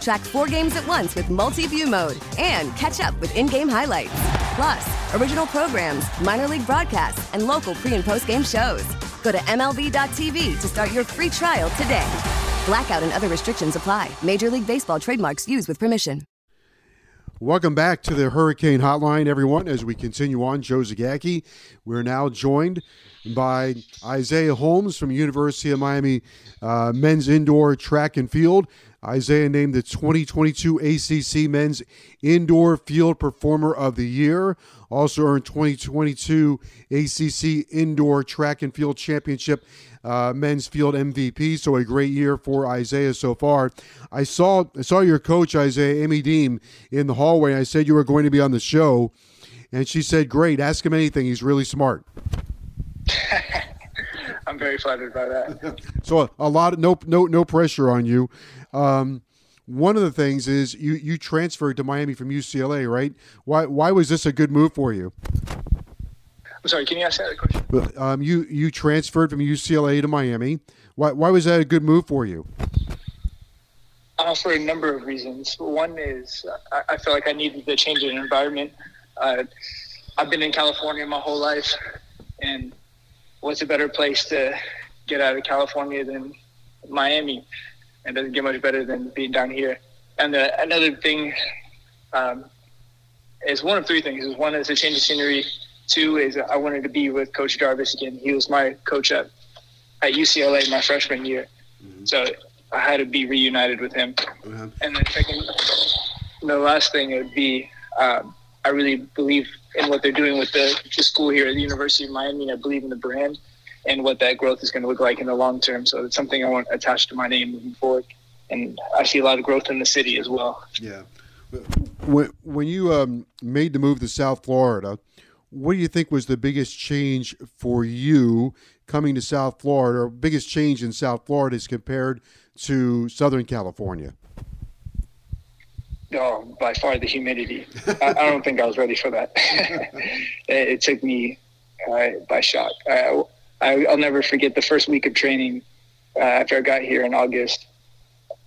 Track four games at once with multi view mode and catch up with in game highlights. Plus, original programs, minor league broadcasts, and local pre and post game shows. Go to MLB.tv to start your free trial today. Blackout and other restrictions apply. Major League Baseball trademarks used with permission. Welcome back to the Hurricane Hotline, everyone. As we continue on, Joe Zagacki. We're now joined by Isaiah Holmes from University of Miami uh, Men's Indoor Track and Field. Isaiah named the 2022 ACC Men's Indoor Field Performer of the Year. Also earned 2022 ACC Indoor Track and Field Championship uh, Men's Field MVP. So a great year for Isaiah so far. I saw I saw your coach Isaiah Amy Deem in the hallway. I said you were going to be on the show, and she said, "Great, ask him anything. He's really smart." I'm very flattered by that. so a, lot of no no no pressure on you. Um, one of the things is you you transferred to Miami from UCLA, right? Why why was this a good move for you? I'm sorry. Can you ask that question? Um, you you transferred from UCLA to Miami. Why why was that a good move for you? Uh, for a number of reasons. One is I, I feel like I needed the change in environment. Uh, I've been in California my whole life, and what's a better place to get out of California than Miami? It doesn't get much better than being down here. And the, another thing um, is one of three things. Is one is a change of scenery. Two is I wanted to be with Coach Jarvis again. He was my coach at at UCLA my freshman year, mm-hmm. so I had to be reunited with him. Mm-hmm. And the second, the last thing would be um, I really believe in what they're doing with the, the school here at the University of Miami. I believe in the brand and what that growth is going to look like in the long term. So it's something I want attached to my name moving forward. And I see a lot of growth in the city as well. Yeah. When, when you um, made the move to South Florida, what do you think was the biggest change for you coming to South Florida, or biggest change in South Florida as compared to Southern California? Oh, by far the humidity. I, I, don't think I was ready for that. it, it, took me uh, by shock. I, I, will never forget the first week of training uh, after I got here in August.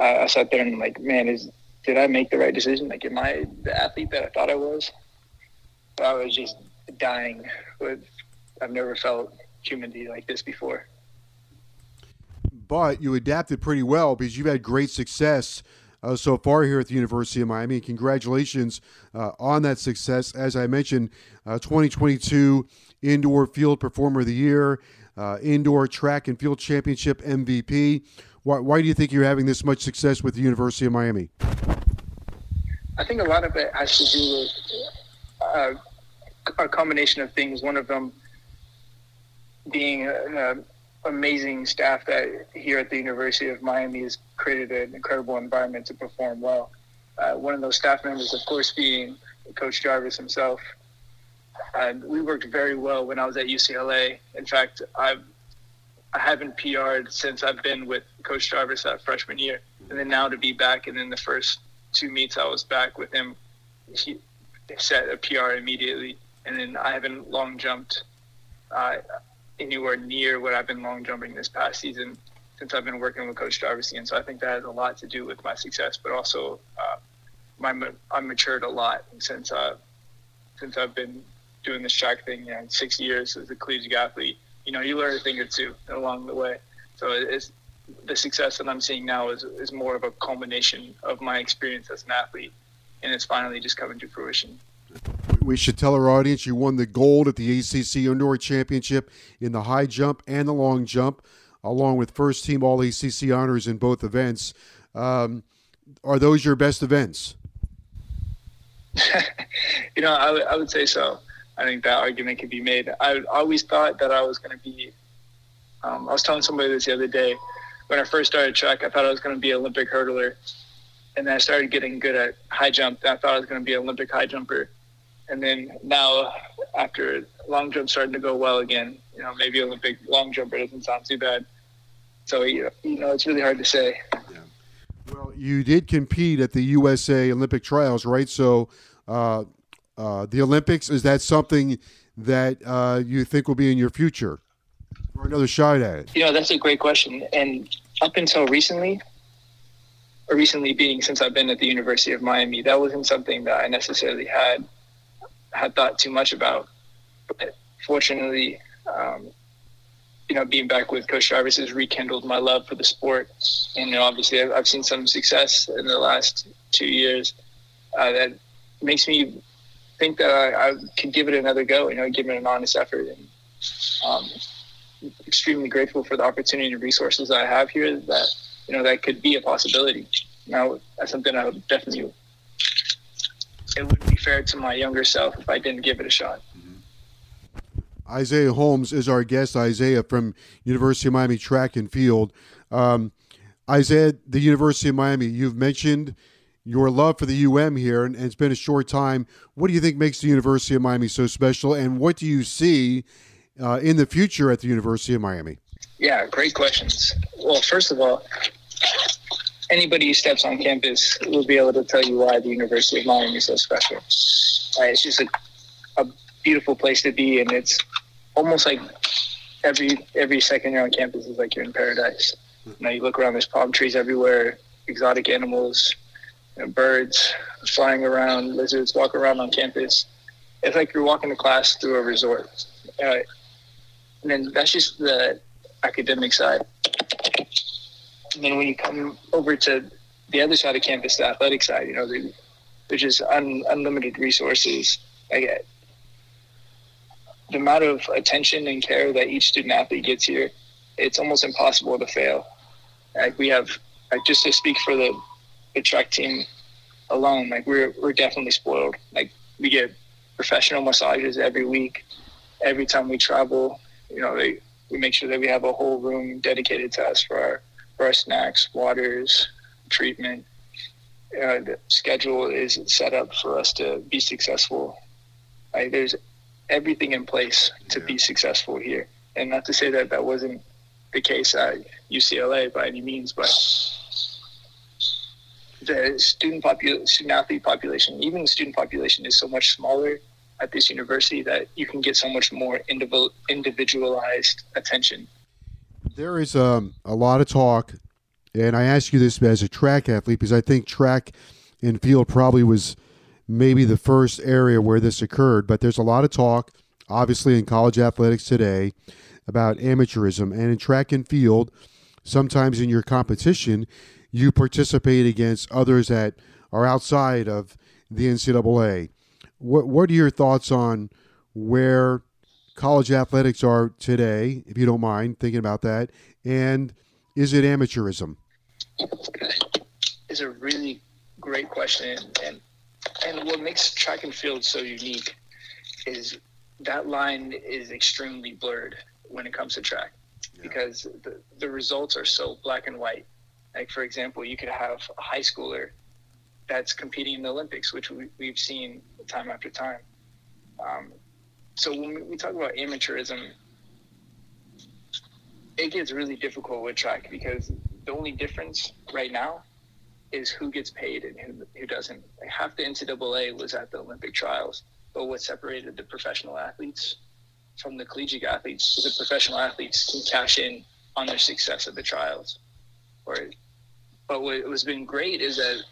Uh, I sat there and I'm like, man, is did I make the right decision? Like, am I the athlete that I thought I was? But I was just dying. With I've never felt humidity like this before. But you adapted pretty well because you've had great success uh, so far here at the University of Miami. Congratulations uh, on that success. As I mentioned, uh, 2022 Indoor Field Performer of the Year, uh, Indoor Track and Field Championship MVP. Why, why, do you think you're having this much success with the University of Miami? I think a lot of it has to do with uh, a combination of things. One of them being an amazing staff that here at the University of Miami has created an incredible environment to perform well. Uh, one of those staff members, of course, being Coach Jarvis himself. And we worked very well when I was at UCLA. In fact, I've I haven't PR'd since I've been with Coach Jarvis that freshman year, and then now to be back, and then the first two meets I was back with him, he set a PR immediately, and then I haven't long jumped uh, anywhere near what I've been long jumping this past season since I've been working with Coach Jarvis. And so I think that has a lot to do with my success, but also uh, my I've matured a lot since uh, since I've been doing this track thing, you know, six years as a collegiate athlete, you know, you learn a thing or two along the way. So it's the success that I'm seeing now is is more of a culmination of my experience as an athlete, and it's finally just coming to fruition. We should tell our audience you won the gold at the ACC Indoor Championship in the high jump and the long jump, along with first team All ACC honors in both events. Um, are those your best events? you know, I, I would say so. I think that argument could be made. I always thought that I was going to be. Um, I was telling somebody this the other day. When I first started track, I thought I was going to be an Olympic hurdler, and then I started getting good at high jump. I thought I was going to be an Olympic high jumper, and then now after long jump starting to go well again, you know, maybe Olympic long jumper doesn't sound too bad. So you know, it's really hard to say. Yeah. Well, you did compete at the USA Olympic trials, right? So. Uh, uh, the Olympics is that something that uh, you think will be in your future or another shot at it? You know, that's a great question. And up until recently, or recently being since I've been at the University of Miami, that wasn't something that I necessarily had had thought too much about. But fortunately, um, you know, being back with Coach Jarvis has rekindled my love for the sport. And you know, obviously, I've, I've seen some success in the last two years uh, that makes me think that I, I, could give it another go. You know, give it an honest effort, and um, extremely grateful for the opportunity and resources I have here. That you know that could be a possibility. Now, that's something I would definitely. It wouldn't be fair to my younger self if I didn't give it a shot. Isaiah Holmes is our guest. Isaiah from University of Miami Track and Field. Um, Isaiah, the University of Miami. You've mentioned your love for the UM here, and, and, it's been a short time. What do you think makes the University of Miami so special, and what do you see uh, in the future at the University of Miami? Yeah, great questions. Well, first of all, anybody who steps on campus will be able to tell you why the University of Miami is so special. It's just a, a beautiful place to be, and it's almost like every every second you're on campus is like you're in paradise. You know, you look around, there's palm trees everywhere, exotic animals, you know, birds flying around, lizards walk around on campus. It's like you're walking to class through a resort. Uh, and then that's just the academic side. And then when you come over to the other side of campus, the athletic side, you know, there's just un, unlimited resources. Like, the amount of attention and care that each student athlete gets here, it's almost impossible to fail. Like we have, like just to speak for the the track team alone, like we're we're definitely spoiled. Like we get professional massages every week, every time we travel. You know, they we make sure that we have a whole room dedicated to us for our for our snacks, waters, treatment. Uh, the schedule is set up for us to be successful. Like there's everything in place to yeah. be successful here, and not to say that that wasn't the case at UCLA by any means, but the student population, student athlete population, even the student population is so much smaller at this university that you can get so much more individualized attention. There is um, a lot of talk, and I ask you this as a track athlete because I think track and field probably was maybe the first area where this occurred, but there's a lot of talk, obviously, in college athletics today about amateurism. And in track and field, sometimes in your competition, you participate against others that are outside of the NCAA. What What are your thoughts on where college athletics are today, if you don't mind thinking about that? And is it amateurism? It's a really great question, and and what makes track and field so unique is that line is extremely blurred when it comes to track yeah. because the, the results are so black and white like for example, you could have a high schooler that's competing in the Olympics, which we, have seen time after time. Um, so when we talk about amateurism, it gets really difficult with track because the only difference right now is who gets paid and who, who doesn't. Like half the NCAA was at the Olympic trials, but what separated the professional athletes from the collegiate athletes was the professional athletes can cash in on their success at the trials. Or but what has been great is that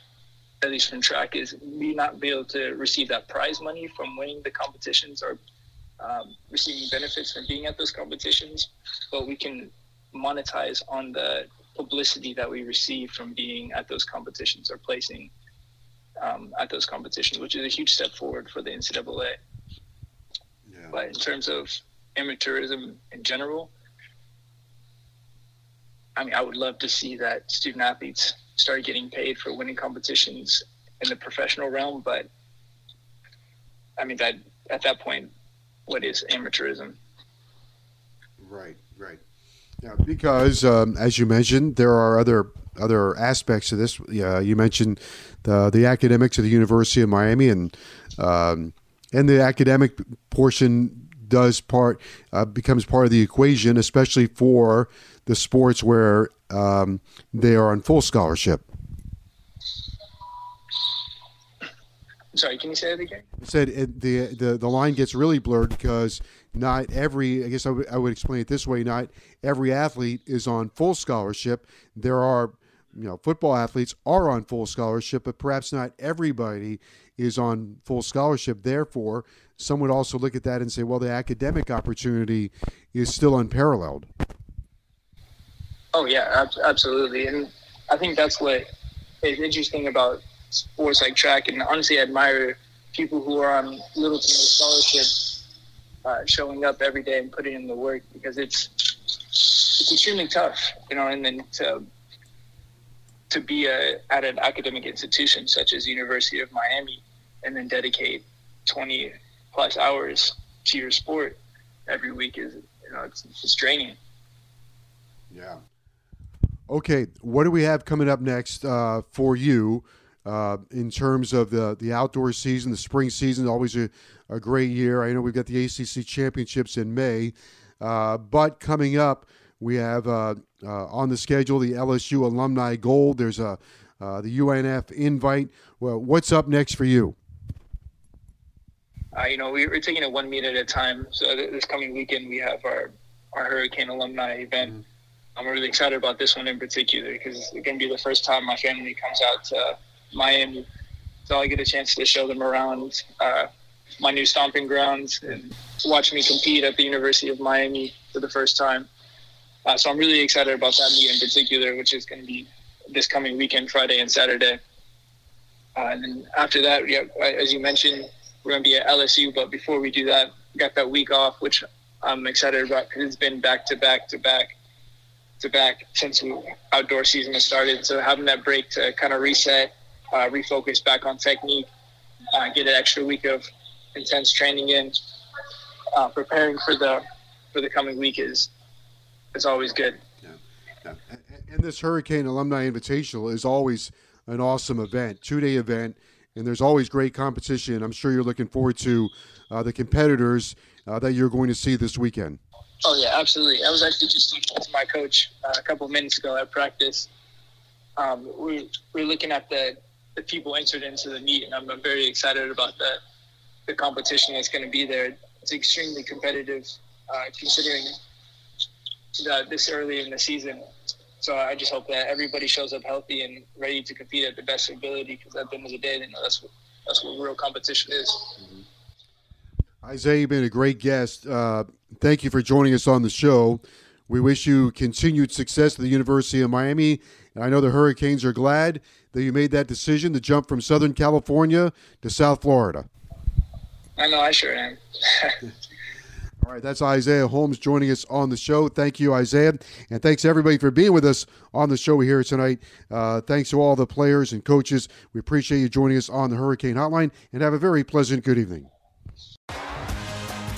at least from track is we not be able to receive that prize money from winning the competitions or um, receiving benefits from being at those competitions, but we can monetize on the publicity that we receive from being at those competitions or placing um, at those competitions, which is a huge step forward for the NCAA. Yeah. But in terms of amateurism in general, I mean, I would love to see that student athletes start getting paid for winning competitions in the professional realm, but I mean, that at that point, what is amateurism? Right, right. Yeah, because um, as you mentioned, there are other other aspects of this. Yeah, you mentioned the the academics of the University of Miami, and um, and the academic portion does part uh, becomes part of the equation, especially for the sports where um, they are on full scholarship. Sorry, can you say that again? I said it, the, the the line gets really blurred because not every. I guess I, w- I would explain it this way: not every athlete is on full scholarship. There are, you know, football athletes are on full scholarship, but perhaps not everybody is on full scholarship. Therefore, some would also look at that and say, well, the academic opportunity is still unparalleled. Oh yeah, ab- absolutely, and I think that's what is interesting about sports like track. And honestly, I admire people who are on little to no scholarship, uh, showing up every day and putting in the work because it's it's extremely tough, you know. And then to to be a, at an academic institution such as University of Miami, and then dedicate twenty plus hours to your sport every week is you know it's, it's draining. Yeah. Okay, what do we have coming up next uh, for you uh, in terms of the the outdoor season? The spring season always a, a great year. I know we've got the ACC championships in May, uh, but coming up we have uh, uh, on the schedule the LSU Alumni Gold. There's a uh, the UNF invite. Well, what's up next for you? Uh, you know, we, are taking it one meet at a time. So this coming weekend, we have our, our Hurricane alumni event. Mm-hmm. I'm really excited about this one in particular because it's going to be the first time my family comes out to Miami. So I get a chance to show them around uh, my new stomping grounds and watch me compete at the University of Miami for the first time. Uh, so I'm really excited about that meet in particular, which is going to be this coming weekend, Friday and Saturday. Uh, and then after that, yeah, as you mentioned, we're going to be at LSU. But before we do that, got that week off, which I'm excited about because it's been back to back to back to back since outdoor season has started. So having that break to kind of reset, uh, refocus back on technique, uh, get an extra week of intense training in, uh, preparing for the for the coming week is is always good. Yeah. yeah. And this Hurricane Alumni Invitational is always an awesome event, two day event and there's always great competition. I'm sure you're looking forward to uh, the competitors uh, that you're going to see this weekend. Oh yeah, absolutely. I was actually just talking to my coach uh, a couple minutes ago at practice. Um, we, we're looking at the, the people entered into the meet, and I'm, very excited about the the competition that's going to be there. It's extremely competitive, uh, considering that this early in the season. So I just hope that everybody shows up healthy and ready to compete at the best ability. Because at the end of the day, you know that's what that's what real competition is. Mm-hmm. Isaiah, you've been a great guest. Uh, thank you for joining us on the show. We wish you continued success at the University of Miami. And I know the Hurricanes are glad that you made that decision to jump from Southern California to South Florida. I know, I sure am. All right, that's Isaiah Holmes joining us on the show. Thank you, Isaiah. And thanks everybody for being with us on the show here tonight. Uh, thanks to all the players and coaches. We appreciate you joining us on the Hurricane Hotline and have a very pleasant good evening.